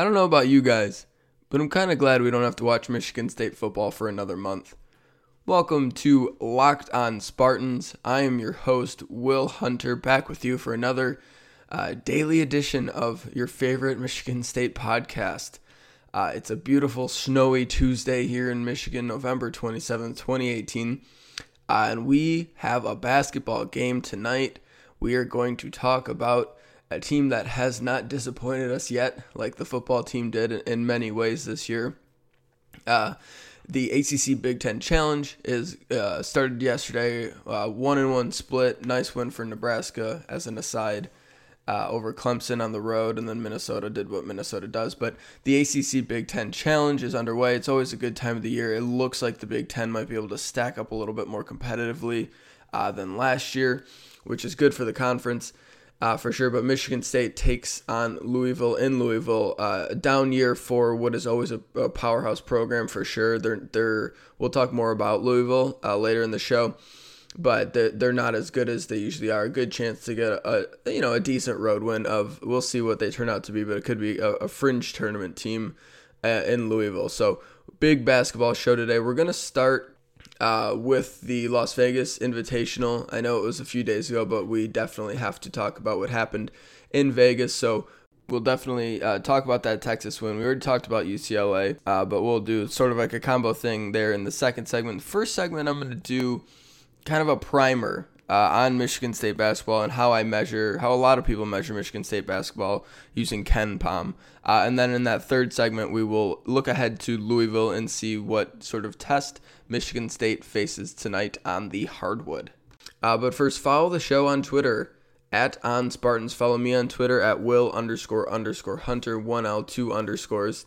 I don't know about you guys, but I'm kind of glad we don't have to watch Michigan State football for another month. Welcome to Locked On Spartans. I am your host, Will Hunter, back with you for another uh, daily edition of your favorite Michigan State podcast. Uh, it's a beautiful, snowy Tuesday here in Michigan, November 27th, 2018. Uh, and we have a basketball game tonight. We are going to talk about a team that has not disappointed us yet, like the football team did in many ways this year. Uh, the ACC Big Ten Challenge is uh, started yesterday. Uh, one and one split. Nice win for Nebraska. As an aside, uh, over Clemson on the road, and then Minnesota did what Minnesota does. But the ACC Big Ten Challenge is underway. It's always a good time of the year. It looks like the Big Ten might be able to stack up a little bit more competitively uh, than last year, which is good for the conference uh, for sure. But Michigan State takes on Louisville in Louisville. Uh, a down year for what is always a, a, powerhouse program for sure. They're they're we'll talk more about Louisville uh, later in the show, but they're, they're not as good as they usually are. A good chance to get a, a you know a decent road win. Of we'll see what they turn out to be, but it could be a, a fringe tournament team uh, in Louisville. So big basketball show today. We're gonna start uh, with the Las Vegas Invitational. I know it was a few days ago, but we definitely have to talk about what happened in Vegas. So we'll definitely uh, talk about that Texas win. We already talked about UCLA, uh, but we'll do sort of like a combo thing there in the second segment. The first segment, I'm going to do kind of a primer uh, on Michigan State basketball and how I measure, how a lot of people measure Michigan State basketball using KenPom. Uh, and then in that third segment, we will look ahead to Louisville and see what sort of test Michigan State faces tonight on the hardwood. Uh, but first, follow the show on Twitter at on Spartans. Follow me on Twitter at will underscore underscore hunter one l two underscores.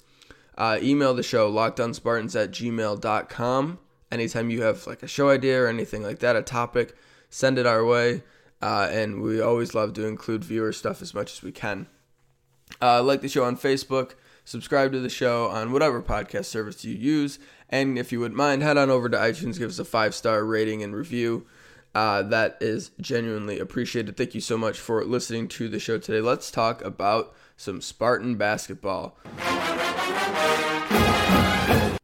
Uh, email the show lockedonspartans at gmail.com. Anytime you have like a show idea or anything like that, a topic send it our way. Uh, and we always love to include viewer stuff as much as we can. Uh, like the show on Facebook, subscribe to the show on whatever podcast service you use, and if you wouldn't mind, head on over to iTunes, give us a five star rating and review. Uh, that is genuinely appreciated. Thank you so much for listening to the show today. Let's talk about some Spartan basketball.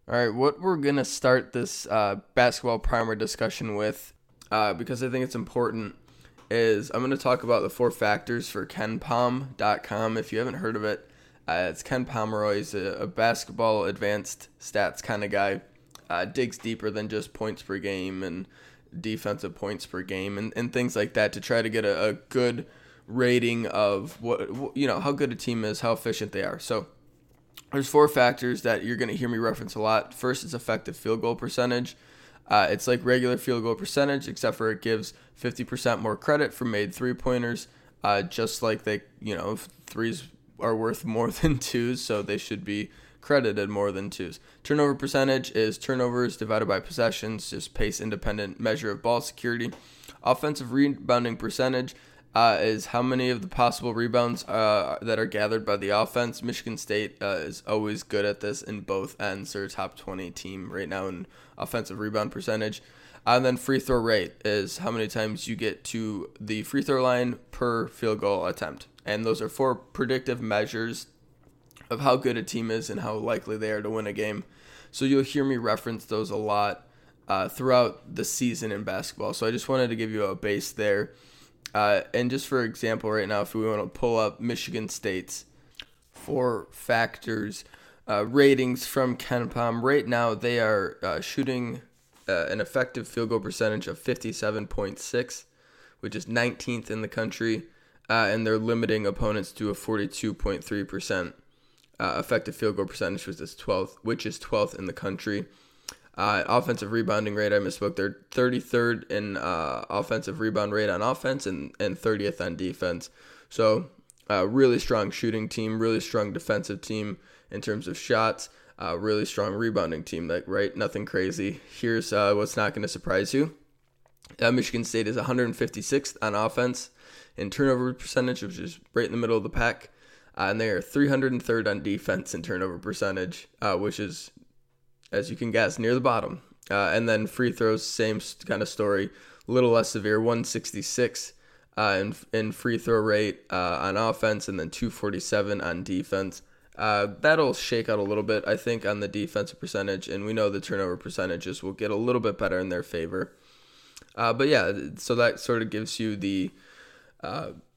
All right, what we're going to start this uh, basketball primer discussion with uh, because I think it's important, is I'm going to talk about the four factors for KenPom.com. If you haven't heard of it, uh, it's Ken Pomeroy. He's a, a basketball advanced stats kind of guy. Uh, digs deeper than just points per game and defensive points per game and, and things like that to try to get a, a good rating of what you know how good a team is, how efficient they are. So there's four factors that you're going to hear me reference a lot. First is effective field goal percentage. Uh, it's like regular field goal percentage, except for it gives 50% more credit for made three pointers. Uh, just like they, you know, threes are worth more than twos, so they should be credited more than twos. Turnover percentage is turnovers divided by possessions, just pace independent measure of ball security. Offensive rebounding percentage uh, is how many of the possible rebounds uh, that are gathered by the offense. Michigan State uh, is always good at this in both ends. They're top 20 team right now in offensive rebound percentage. And then free throw rate is how many times you get to the free throw line per field goal attempt. And those are four predictive measures of how good a team is and how likely they are to win a game. So you'll hear me reference those a lot uh, throughout the season in basketball. So I just wanted to give you a base there. Uh, and just for example, right now, if we want to pull up Michigan State's four factors uh, ratings from KenPom, right now they are uh, shooting uh, an effective field goal percentage of 57.6, which is 19th in the country, uh, and they're limiting opponents to a 42.3% uh, effective field goal percentage, which is 12th, which is 12th in the country. Uh, offensive rebounding rate, I misspoke. They're 33rd in uh, offensive rebound rate on offense and, and 30th on defense. So, uh, really strong shooting team, really strong defensive team in terms of shots, uh, really strong rebounding team. Like, right? Nothing crazy. Here's what's not going to surprise you Michigan State is 156th on offense in turnover percentage, which is right in the middle of the pack. and they are 303rd on defense in turnover percentage, which is as you can guess, near the bottom. Uh, and then free throws, same kind of story, a little less severe, 166 uh, in, in free throw rate uh, on offense, and then 247 on defense. Uh, that'll shake out a little bit, I think, on the defensive percentage, and we know the turnover percentages will get a little bit better in their favor. Uh, but yeah, so that sort of gives you the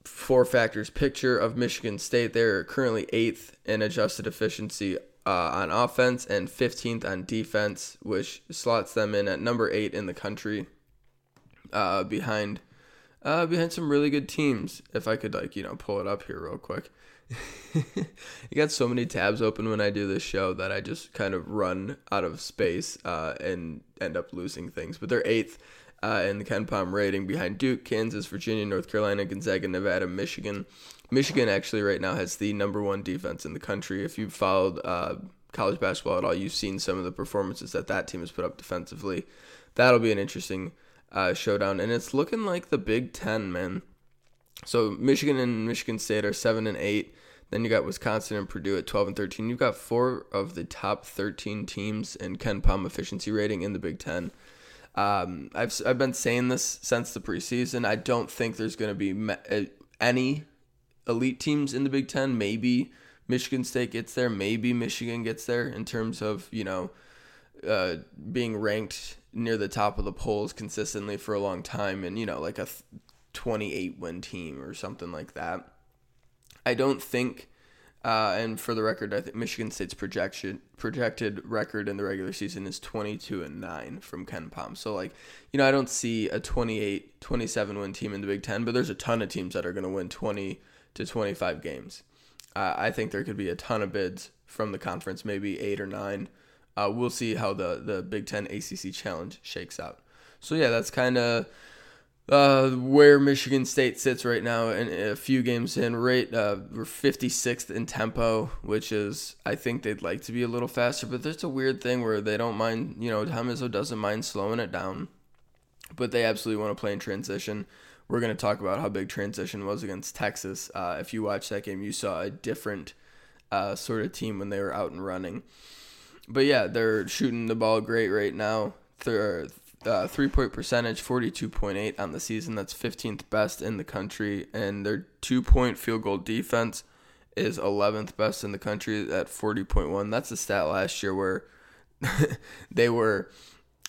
four factors picture of Michigan State. They're currently eighth in adjusted efficiency uh, on offense and 15th on defense, which slots them in at number eight in the country, uh, behind uh, behind some really good teams. If I could like you know pull it up here real quick. you got so many tabs open when I do this show that I just kind of run out of space uh, and end up losing things. But they're eighth uh, in the KenPom rating behind Duke, Kansas, Virginia, North Carolina, Gonzaga, Nevada, Michigan. Michigan actually right now has the number one defense in the country. If you've followed uh, college basketball at all, you've seen some of the performances that that team has put up defensively. That'll be an interesting uh, showdown, and it's looking like the Big Ten, man. So Michigan and Michigan State are seven and eight. Then you got Wisconsin and Purdue at 12 and 13. You've got four of the top 13 teams in KenPom efficiency rating in the Big Ten. Um, I've I've been saying this since the preseason. I don't think there's going to be me- uh, any elite teams in the Big Ten. Maybe Michigan State gets there. Maybe Michigan gets there in terms of you know uh, being ranked near the top of the polls consistently for a long time, and you know like a 28 win team or something like that. I don't think. Uh, and for the record, I think Michigan State's projection projected record in the regular season is 22 and 9 from KenPom. So like, you know, I don't see a 28 27 win team in the Big 10, but there's a ton of teams that are going to win 20 to 25 games. Uh, I think there could be a ton of bids from the conference, maybe eight or nine. Uh, we'll see how the, the Big Ten ACC Challenge shakes out. So, yeah, that's kind of uh, where Michigan State sits right now. And a few games in, right, uh, we're 56th in tempo, which is, I think they'd like to be a little faster. But there's a weird thing where they don't mind, you know, Tom Izzo doesn't mind slowing it down, but they absolutely want to play in transition. We're going to talk about how big transition was against Texas. Uh, if you watched that game, you saw a different uh, sort of team when they were out and running. But yeah, they're shooting the ball great right now. Their uh, three point percentage, 42.8 on the season. That's 15th best in the country. And their two point field goal defense is 11th best in the country at 40.1. That's a stat last year where they were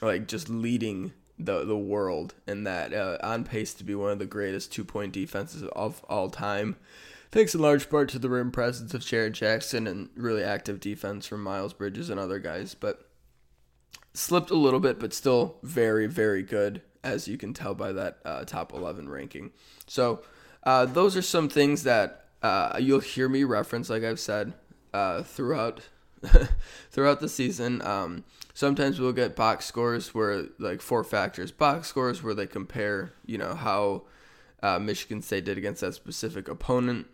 like just leading the the world in that uh, on pace to be one of the greatest two point defenses of all time. Thanks in large part to the rim presence of Jaren Jackson and really active defense from Miles Bridges and other guys, but slipped a little bit, but still very very good as you can tell by that uh, top 11 ranking. So uh, those are some things that uh, you'll hear me reference, like I've said, uh, throughout throughout the season. Um, sometimes we'll get box scores where like four factors box scores where they compare, you know, how uh, Michigan State did against that specific opponent,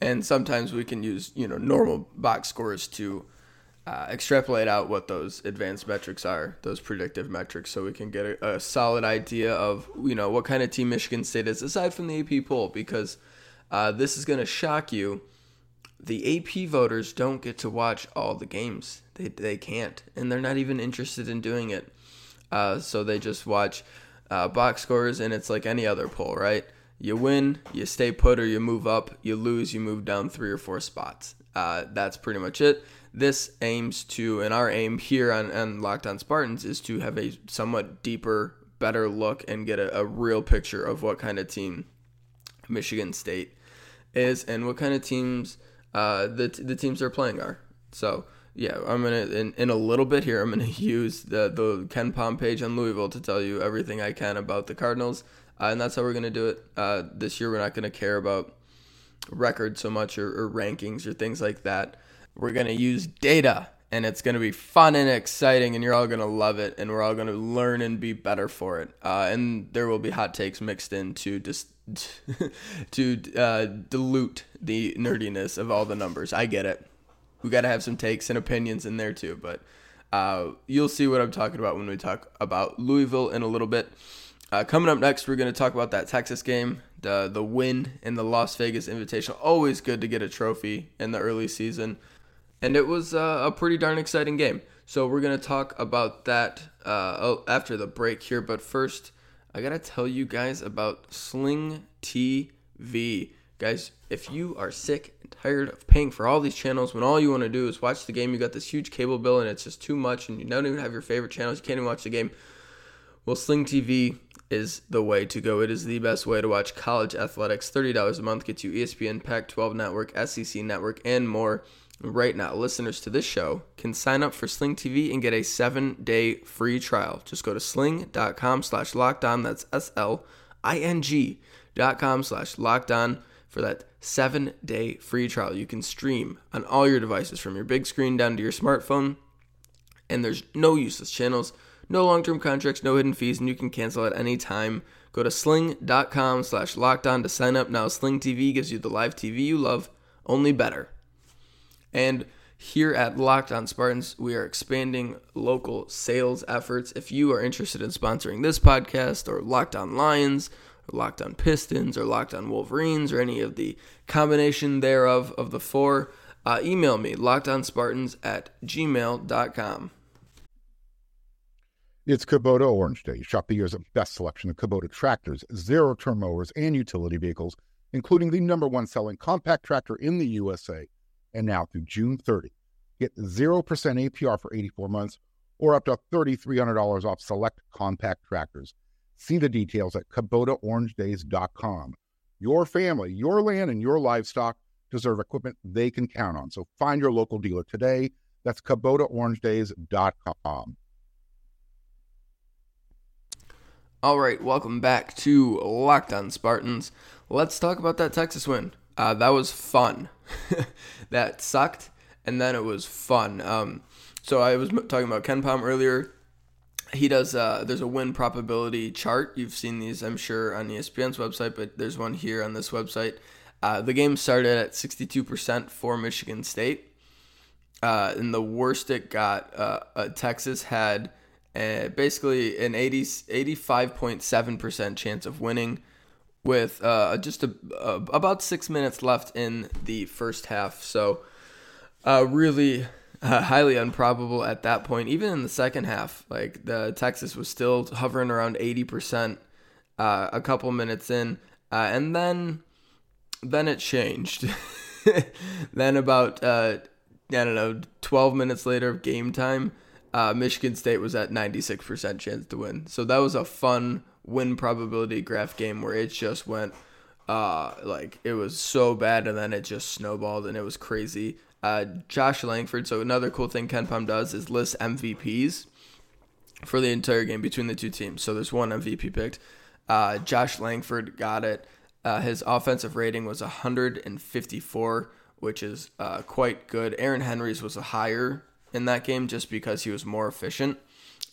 and sometimes we can use you know normal box scores to uh, extrapolate out what those advanced metrics are, those predictive metrics, so we can get a, a, solid idea of you know what kind of team Michigan State is aside from the AP poll because uh, this is going to shock you the AP voters don't get to watch all the games. They, they can't, and they're not even interested in doing it. Uh, so they just watch uh, box scores, and it's like any other poll, right? You win, you stay put, or you move up. You lose, you move down three or four spots. Uh, that's pretty much it. This aims to, and our aim here on, on Locked On Spartans is to have a somewhat deeper, better look and get a, a real picture of what kind of team Michigan State is and what kind of teams uh, the the teams they're playing are. So yeah, I'm gonna in, in a little bit here. I'm gonna use the the KenPom page on Louisville to tell you everything I can about the Cardinals, uh, and that's how we're gonna do it. Uh, this year, we're not gonna care about records so much or, or rankings or things like that. We're gonna use data and it's going to be fun and exciting, and you're all going to love it, and we're all going to learn and be better for it. Uh, and there will be hot takes mixed in to just to uh, dilute the nerdiness of all the numbers. I get it. We got to have some takes and opinions in there too, but uh, you'll see what I'm talking about when we talk about Louisville in a little bit. Uh, coming up next, we're going to talk about that Texas game, the the win in the Las Vegas Invitational. Always good to get a trophy in the early season and it was uh, a pretty darn exciting game. So we're gonna talk about that uh, after the break here. But first, I gotta tell you guys about Sling TV, guys. If you are sick and tired of paying for all these channels when all you want to do is watch the game, you got this huge cable bill and it's just too much, and you don't even have your favorite channels, you can't even watch the game. Well, Sling TV is the way to go. It is the best way to watch college athletics. $30 a month gets you ESPN, Pac 12 Network, SEC Network, and more. Right now, listeners to this show can sign up for Sling TV and get a seven-day free trial. Just go to sling.com slash lockdown. That's S-L-I-N-G dot com slash lockdown for that seven-day free trial. You can stream on all your devices from your big screen down to your smartphone. And there's no useless channels, no long-term contracts, no hidden fees, and you can cancel at any time. Go to sling.com slash lockdown to sign up now. Sling TV gives you the live TV you love, only better. And here at Locked On Spartans, we are expanding local sales efforts. If you are interested in sponsoring this podcast or Locked On Lions, or Locked On Pistons, or Locked On Wolverines, or any of the combination thereof of the four, uh, email me, lockedonspartans at gmail.com. It's Kubota Orange Day. Shop the year's best selection of Kubota tractors, zero turn mowers, and utility vehicles, including the number one selling compact tractor in the USA and now through June 30. Get 0% APR for 84 months or up to $3,300 off select compact tractors. See the details at KubotaOrangeDays.com. Your family, your land, and your livestock deserve equipment they can count on. So find your local dealer today. That's KubotaOrangeDays.com. All right, welcome back to Locked On Spartans. Let's talk about that Texas win. Uh, that was fun. that sucked, and then it was fun. Um, so I was talking about KenPom earlier. He does. Uh, there's a win probability chart. You've seen these, I'm sure, on ESPN's website, but there's one here on this website. Uh, the game started at 62% for Michigan State, uh, and the worst it got, uh, uh, Texas had basically an 80, 85.7% chance of winning with uh, just a, about six minutes left in the first half. So, uh, really uh, highly improbable at that point. Even in the second half, like the Texas was still hovering around eighty percent uh, a couple minutes in, uh, and then then it changed. then about I don't know, twelve minutes later of game time. Michigan State was at 96% chance to win. So that was a fun win probability graph game where it just went uh like it was so bad and then it just snowballed and it was crazy. Uh Josh Langford, so another cool thing KenPom does is list MVPs for the entire game between the two teams. So there's one MVP picked. Uh Josh Langford got it. Uh, his offensive rating was 154, which is uh, quite good. Aaron Henry's was a higher in that game just because he was more efficient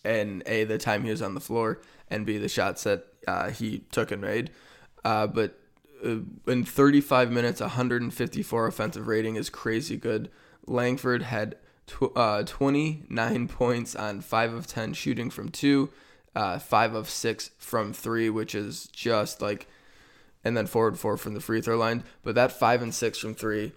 and a the time he was on the floor and B, the shots that uh, he took and made. Uh, but uh, in 35 minutes, 154 offensive rating is crazy good. Langford had tw- uh, 29 points on 5 of 10 shooting from 2, uh, 5 of 6 from 3, which is just like, and then forward 4 from the free throw line. But that 5 and 6 from 3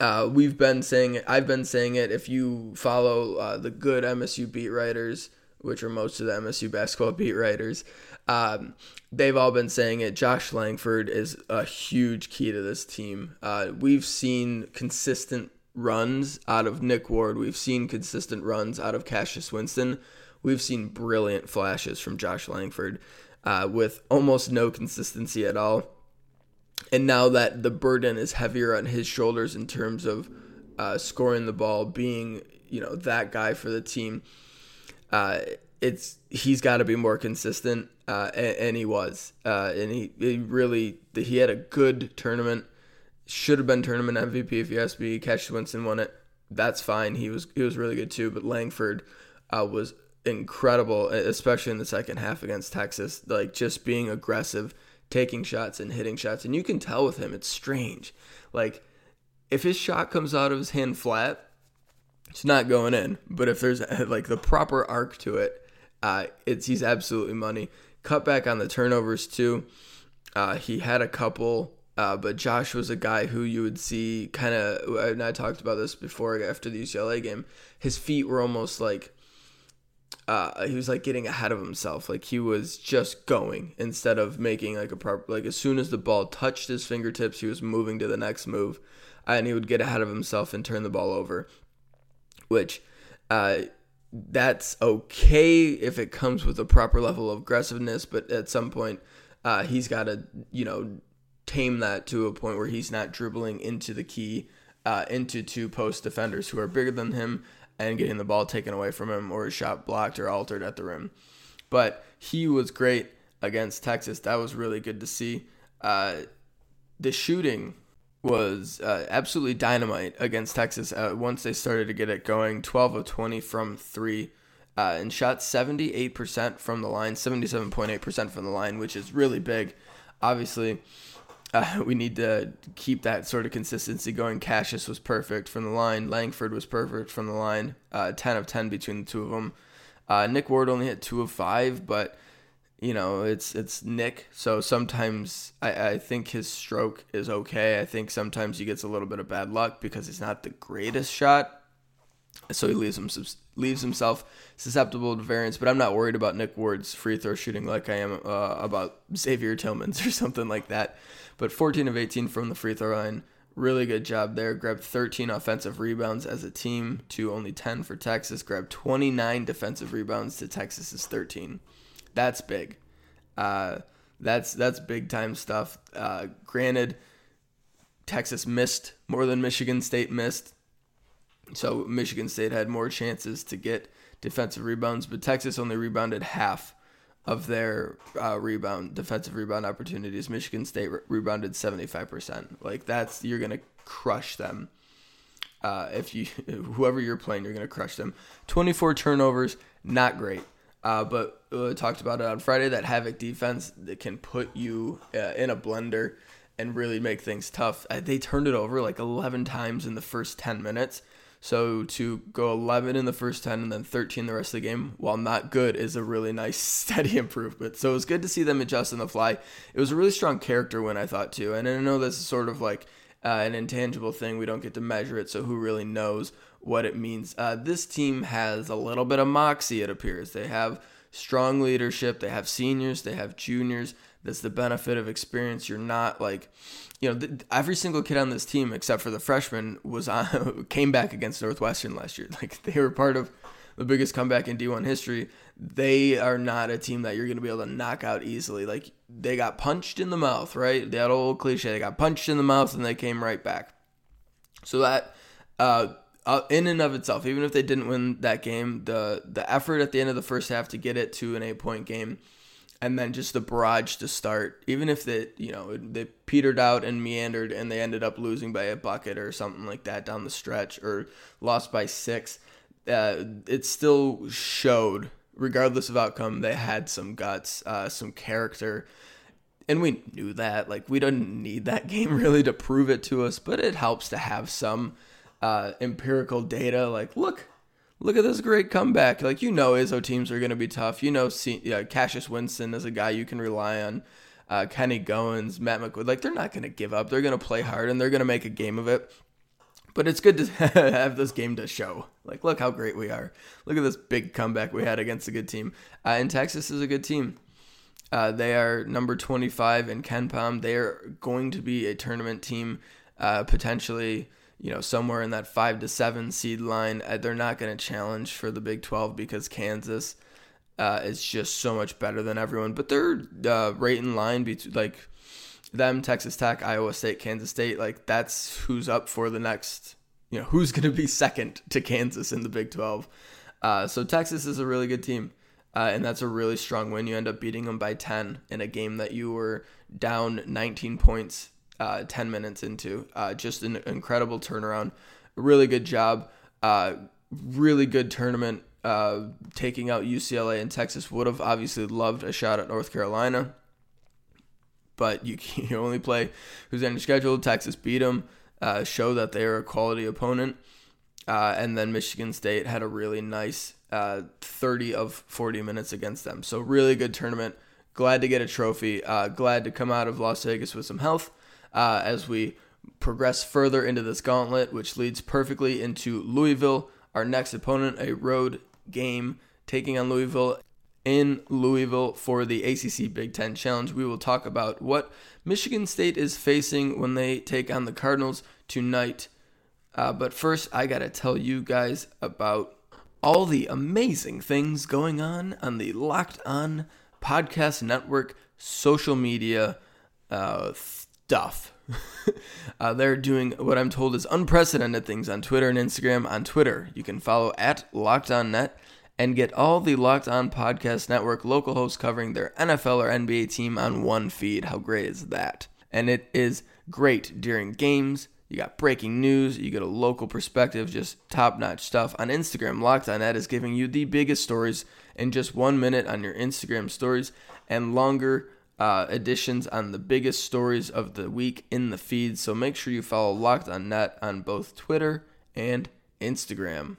uh, we've been saying it. I've been saying it. If you follow uh, the good MSU beat writers, which are most of the MSU basketball beat writers, um, they've all been saying it. Josh Langford is a huge key to this team. Uh, we've seen consistent runs out of Nick Ward. We've seen consistent runs out of Cassius Winston. We've seen brilliant flashes from Josh Langford uh, with almost no consistency at all. And now that the burden is heavier on his shoulders in terms of uh, scoring the ball, being you know that guy for the team, uh, it's he's got to be more consistent, uh, and, and, he was, uh, and he, he really he had a good tournament. Should have been tournament MVP if you ask me. Cash Winston won it. that's fine. He was he was really good too. But Langford uh, was incredible, especially in the second half against Texas. Like just being aggressive, taking shots and hitting shots, and you can tell with him it's strange. Like if his shot comes out of his hand flat, it's not going in. But if there's like the proper arc to it, uh, it's he's absolutely money. Cut back on the turnovers too. Uh, he had a couple, uh, but Josh was a guy who you would see kind of. And I talked about this before after the UCLA game. His feet were almost like uh, he was like getting ahead of himself. Like he was just going instead of making like a proper. Like as soon as the ball touched his fingertips, he was moving to the next move, and he would get ahead of himself and turn the ball over. Which, uh, that's okay if it comes with a proper level of aggressiveness, but at some point, uh, he's got to you know tame that to a point where he's not dribbling into the key. Uh, into two post defenders who are bigger than him and getting the ball taken away from him or a shot blocked or altered at the rim. But he was great against Texas. That was really good to see. Uh, the shooting was uh, absolutely dynamite against Texas uh, once they started to get it going. 12 of 20 from three. Uh, and shot 78% from the line, 77.8% from the line, which is really big. Obviously, uh, we need to keep that sort of consistency going. Cassius was perfect from the line. Langford was perfect from the line. Uh, 10 of 10 between the two of them. Uh, Nick Ward only hit 2 of 5, but, you know, it's it's Nick. So sometimes I, I think his stroke is okay. I think sometimes he gets a little bit of bad luck because he's not the greatest shot. So he leaves, him, leaves himself susceptible to variance, but I'm not worried about Nick Ward's free throw shooting like I am uh, about Xavier Tillman's or something like that. But 14 of 18 from the free throw line. Really good job there. Grabbed 13 offensive rebounds as a team to only 10 for Texas. Grabbed 29 defensive rebounds to Texas's 13. That's big. Uh, that's that's big time stuff. Uh, granted, Texas missed more than Michigan State missed, so Michigan State had more chances to get defensive rebounds, but Texas only rebounded half of their uh, rebound defensive rebound opportunities. Michigan State re- rebounded 75%. Like that's you're to crush them. Uh, if you whoever you're playing, you're to crush them. 24 turnovers, not great. Uh, but uh, talked about it on Friday that Havoc defense that can put you uh, in a blender and really make things tough. Uh, they turned it over like 11 times in the first 10 minutes. So to go 11 in the first 10 and then 13 the rest of the game, while not good, is a really nice steady improvement. So it was good to see them adjust on the fly. It was a really strong character win, I thought too. And I know this is sort of like uh, an intangible thing. We don't get to measure it, so who really knows what it means? Uh, this team has a little bit of moxie. It appears they have strong leadership. They have seniors. They have juniors. That's the benefit of experience. You're not like you know, th- every single kid on this team except for the freshman was on came back against Northwestern last year. Like they were part of the biggest comeback in D1 history. They are not a team that you're going to be able to knock out easily. Like they got punched in the mouth, right? That old cliche. They got punched in the mouth and they came right back. So that uh, uh, in and of itself, even if they didn't win that game, the the effort at the end of the first half to get it to an eight point game and then just the barrage to start. Even if they, you know, they petered out and meandered, and they ended up losing by a bucket or something like that down the stretch, or lost by six, uh, it still showed, regardless of outcome, they had some guts, uh, some character. And we knew that. Like, we didn't need that game really to prove it to us, but it helps to have some uh, empirical data. Like, look, look at this great comeback. Like you know, Izzo teams are going to be tough. You know, see, yeah, Cassius Winston is a guy you can rely on. Uh, Kenny Goins, Matt McQuaid, like they're not going to give up. They're going to play hard and they're going to make a game of it. But it's good to have this game to show. Like, look how great we are. Look at this big comeback we had against a good team. Uh, and Texas is a good team. Uh, they are number 25 in KenPom. They are going to be a tournament team, uh, potentially you know, somewhere in that five to seven seed line. Uh, they're not going to challenge for the Big 12 because Kansas uh, is just so much better than everyone. But they're uh, right in line between like them, Texas Tech, Iowa State, Kansas State. Like that's who's up for the next. You know, who's going to be second to Kansas in the Big 12. Uh, so Texas is a really good team. Uh, and that's a really strong win. You end up beating them by 10 in a game that you were down 19 points uh, 10 minutes into. Uh, just an incredible turnaround. Really good job Uh, really good tournament. Uh, taking out UCLA and Texas would have obviously loved a shot at North Carolina, but you can only play who's on your schedule. Texas beat them, uh, show that they are a quality opponent, uh, and then Michigan State had a really nice uh, 30 of 40 minutes against them. So really good tournament. Glad to get a trophy. Glad to come out of Las Vegas with some health uh, as we progress further into this gauntlet, which leads perfectly into Louisville. Our next opponent, a road game, taking on Louisville in Louisville for the ACC Big Ten Challenge. We will talk about what Michigan State is facing when they take on the Cardinals tonight. Uh, but first, I got to tell you guys about all the amazing things going on on the Locked On Podcast Network social media uh, stuff. uh, they're doing what I'm told is unprecedented things on Twitter and Instagram. On Twitter, you can follow at Locked On Net and get all the Locked On Podcast Network local hosts covering their NFL or NBA team on one feed. How great is that? And it is great during games. You got breaking news, you get a local perspective, just top notch stuff. On Instagram, Locked On Net is giving you the biggest stories in just one minute on your Instagram stories and longer uh, editions on the biggest stories of the week in the feed. So make sure you follow Locked on Net on both Twitter and Instagram.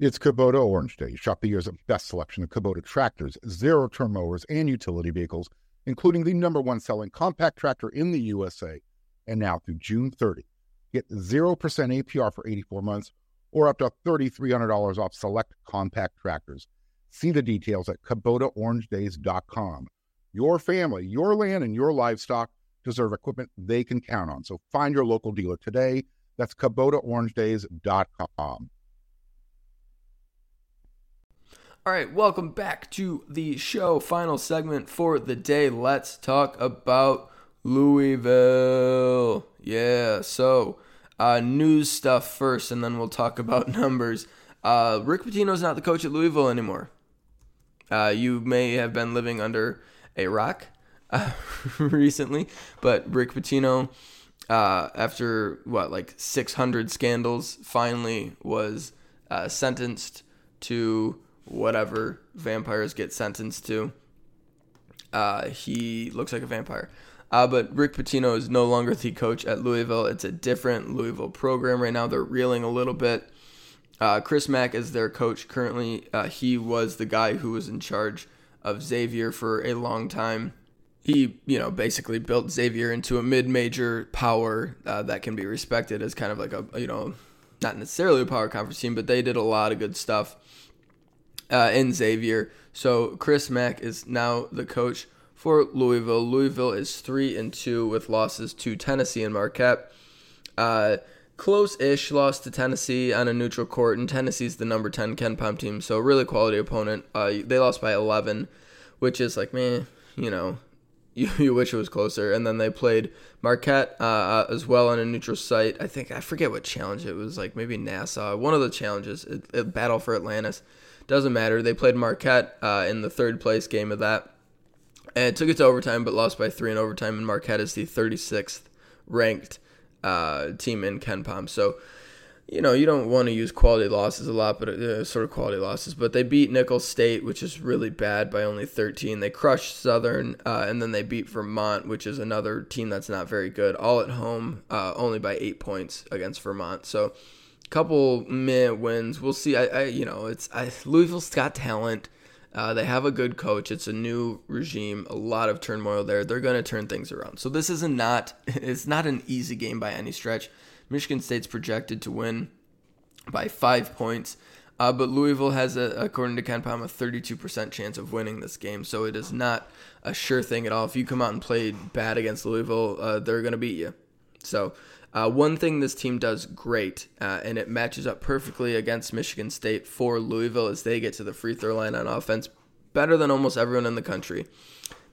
It's Kubota Orange Day. Shop the year's best selection of Kubota tractors, zero turn mowers, and utility vehicles, including the number one selling compact tractor in the USA. And now through June 30, get 0% APR for 84 months or up to $3,300 off select compact tractors. See the details at KubotaOrangeDays.com. Your family, your land, and your livestock deserve equipment they can count on. So find your local dealer today. That's KubotaOrangeDays.com. All right, welcome back to the show. Final segment for the day. Let's talk about Louisville. Yeah, so uh, news stuff first, and then we'll talk about numbers. Uh, Rick Pitino's not the coach at Louisville anymore. Uh, you may have been living under a rock uh, recently, but Rick Pitino, uh, after what, like 600 scandals, finally was uh, sentenced to whatever vampires get sentenced to. Uh, he looks like a vampire. Uh, but Rick Pitino is no longer the coach at Louisville. It's a different Louisville program right now. They're reeling a little bit. Uh, Chris Mack is their coach currently. Uh, he was the guy who was in charge of Xavier for a long time. He, you know, basically built Xavier into a mid-major power uh, that can be respected as kind of like a, you know, not necessarily a power conference team, but they did a lot of good stuff uh, in Xavier. So Chris Mack is now the coach for Louisville. Louisville is three and two with losses to Tennessee and Marquette. Close-ish loss to Tennessee on a neutral court, and Tennessee's the number ten KenPom team, so really quality opponent. Uh, they lost by eleven, which is like man, you know, you, you wish it was closer. And then they played Marquette uh, uh, as well on a neutral site. I think I forget what challenge it was, like maybe Nassau, one of the challenges, it, it, Battle for Atlantis. Doesn't matter. They played Marquette uh, in the third place game of that. And it took it to overtime, but lost by three in overtime. And Marquette is the 36th ranked uh, team in KenPom. So, you know, you don't want to use quality losses a lot, but uh, sort of quality losses. But they beat Nicholls State, which is really bad, by only 13. They crushed Southern, uh, and then they beat Vermont, which is another team that's not very good, all at home, uh, only by eight points against Vermont. So, couple meh wins. We'll see. I, I you know, it's I, Louisville's got talent. Uh, they have a good coach. It's a new regime. A lot of turmoil there. They're going to turn things around. So this is a not. It's not an easy game by any stretch. Michigan State's projected to win by five points, uh, but Louisville has, a, according to KenPom, a 32% chance of winning this game. So it is not a sure thing at all. If you come out and play bad against Louisville, uh, they're going to beat you. So uh, one thing this team does great, uh, and it matches up perfectly against Michigan State for Louisville, is they get to the free throw line on offense better than almost everyone in the country.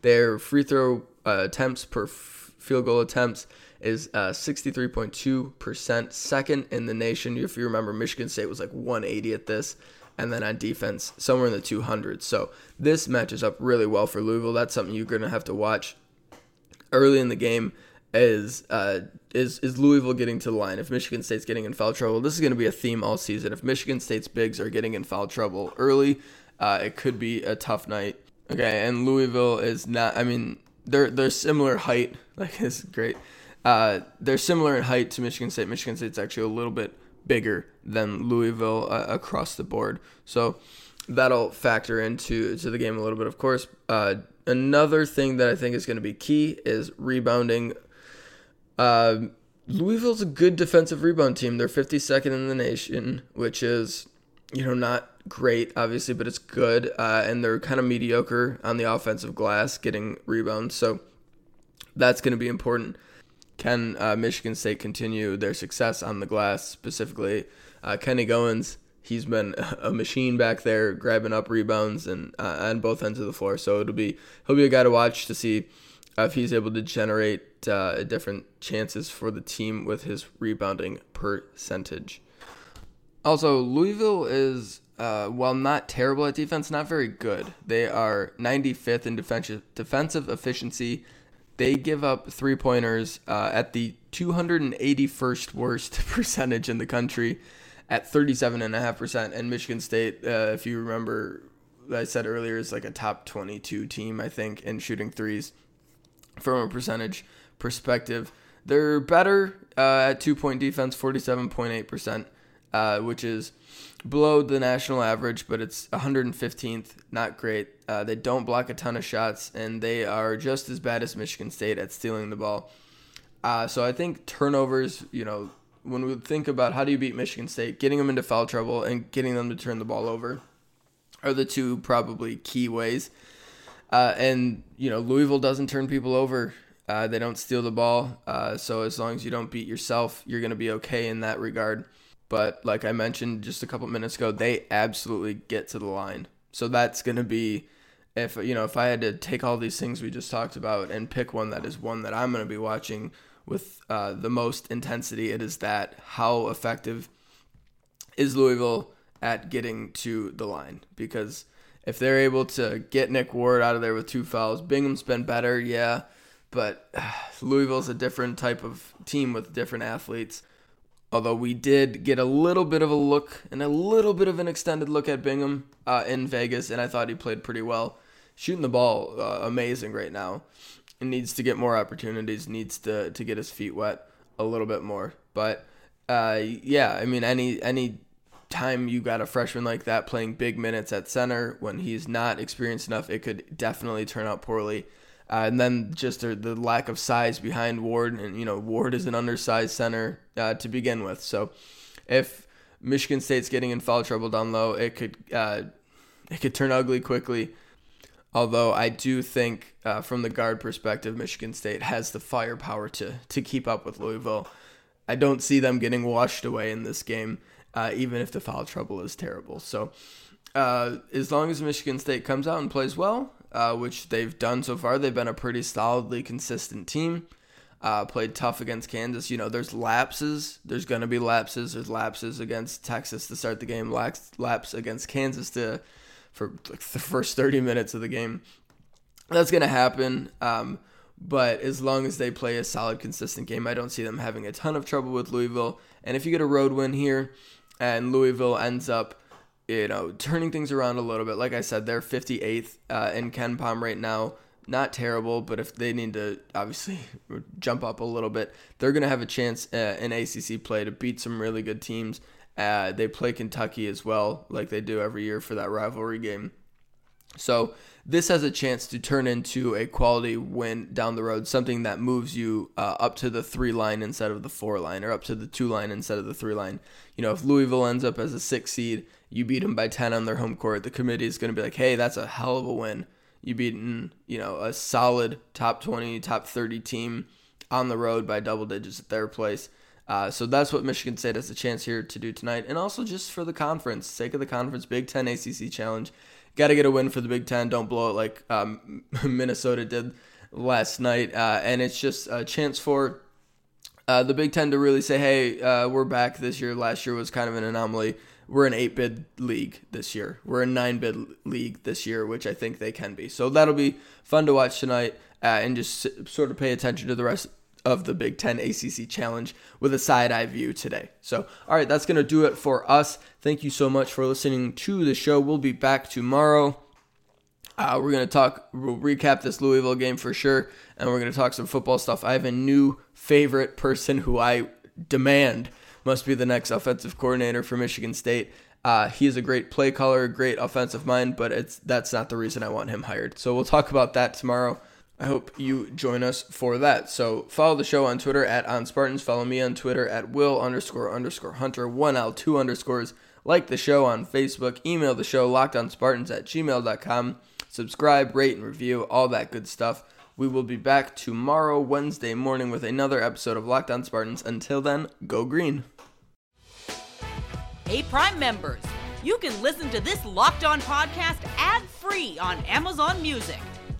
Their free throw uh, attempts per f- field goal attempts is 63.2%, uh, second in the nation. If you remember, Michigan State was like 180 at this, and then on defense, somewhere in the 200s. So this matches up really well for Louisville. That's something you're going to have to watch early in the game is uh, is is Louisville getting to the line? If Michigan State's getting in foul trouble, this is going to be a theme all season. If Michigan State's bigs are getting in foul trouble early, uh, it could be a tough night. Okay, and Louisville is not. I mean, they're they're similar height. Like it's great. Uh, they're similar in height to Michigan State. Michigan State's actually a little bit bigger than Louisville uh, across the board. So that'll factor into to the game a little bit. Of course, uh, another thing that I think is going to be key is rebounding. Uh, Louisville's a good defensive rebound team. They're 52nd in the nation, which is you know not great, obviously, but it's good. Uh, and they're kind of mediocre on the offensive glass, getting rebounds. So that's going to be important. Can uh, Michigan State continue their success on the glass, specifically? Uh, Kenny Goins, he's been a machine back there, grabbing up rebounds and uh, on both ends of the floor. So it'll be he'll be a guy to watch to see if he's able to generate uh, different chances for the team with his rebounding percentage. Also, Louisville is uh, while not terrible at defense, not very good. They are 95th in defensive defensive efficiency. They give up three pointers uh, at the 281st worst percentage in the country at 37.5%. And Michigan State, uh, if you remember, I said earlier, is like a top 22 team, I think, in shooting threes from a percentage perspective. They're better uh, at two point defense, 47.8%, uh, which is below the national average, but it's 115th. Not great. Uh, they don't block a ton of shots, and they are just as bad as Michigan State at stealing the ball. Uh, so I think turnovers, you know, when we think about how do you beat Michigan State, getting them into foul trouble and getting them to turn the ball over are the two probably key ways. Uh, and, you know, Louisville doesn't turn people over. Uh, they don't steal the ball. Uh, so as long as you don't beat yourself, you're going to be okay in that regard. But like I mentioned just a couple minutes ago, they absolutely get to the line. So that's going to be if you know if I had to take all these things we just talked about and pick one that is one that I'm going to be watching with uh, the most intensity, it is that how effective is Louisville at getting to the line because if they're able to get Nick Ward out of there with two fouls, Bingham's been better, yeah, but uh, Louisville's a different type of team with different athletes. Although we did get a little bit of a look and a little bit of an extended look at Bingham uh, in Vegas, and I thought he played pretty well. Shooting the ball, uh, amazing right now. And needs to get more opportunities, needs to, to get his feet wet a little bit more. But uh, yeah, I mean, any any time you got a freshman like that playing big minutes at center when he's not experienced enough, it could definitely turn out poorly. Uh, and then just the, the, lack of size behind Ward, and you know Ward is an undersized center uh, to begin with. So if Michigan State's getting in foul trouble down low, it could uh, it could turn ugly quickly. Although I do think, uh, from the guard perspective, Michigan State has the firepower to to keep up with Louisville. I don't see them getting washed away in this game, uh, even if the foul trouble is terrible. So. Uh, as long as Michigan State comes out and plays well, uh, which they've done so far. They've been a pretty solidly consistent team. Uh, played tough against Kansas. You know, there's lapses. There's going to be lapses. There's lapses against Texas to start the game. Laps, laps against Kansas to for like the first 30 minutes of the game. That's going to happen. Um, but as long as they play a solid, consistent game, I don't see them having a ton of trouble with Louisville. And if you get a road win here, and Louisville ends up you know, turning things around a little bit. Like I said, they're 58th uh, in KenPom right now. Not terrible, but if they need to obviously jump up a little bit, they're going to have a chance uh, in ACC play to beat some really good teams. Uh, they play Kentucky as well, like they do every year for that rivalry game. So this has a chance to turn into a quality win down the road, something that moves you uh, up to the three line instead of the four line, or up to the two line instead of the three line. You know, if Louisville ends up as a six seed, you beat them by 10 on their home court, the committee is going to be like, hey, that's a hell of a win. You beaten, you know, a solid top 20, top 30 team on the road by double digits at their place. Uh, so that's what Michigan State has a chance here to do tonight, and also just for the conference, sake of the conference, Big Ten ACC challenge. Got to get a win for the Big Ten. Don't blow it like um, Minnesota did last night. Uh, and it's just a chance for uh, the Big Ten to really say, hey, uh, we're back this year. Last year was kind of an anomaly. We're an eight bid league this year. We're a nine bid league this year, which I think they can be. So that'll be fun to watch tonight uh, and just sort of pay attention to the rest of the Big Ten ACC Challenge with a side eye view today. So, all right, that's going to do it for us. Thank you so much for listening to the show. We'll be back tomorrow. Uh, we're going to talk, we'll recap this Louisville game for sure, and we're going to talk some football stuff. I have a new favorite person who I demand must be the next offensive coordinator for Michigan State. Uh, he is a great play caller, great offensive mind, but it's that's not the reason I want him hired. So we'll talk about that tomorrow. I hope you join us for that. So follow the show on Twitter at on Spartans. Follow me on Twitter at wil underscore underscore hunter one l two underscores. Like the show on Facebook. Email the show lockedonspartans at gmail.com. Subscribe, rate, and review, all that good stuff. We will be back tomorrow, Wednesday morning, with another episode of Locked On Spartans. Until then, go green. Hey, Prime members, you can listen to this Locked On podcast ad free on Amazon Music.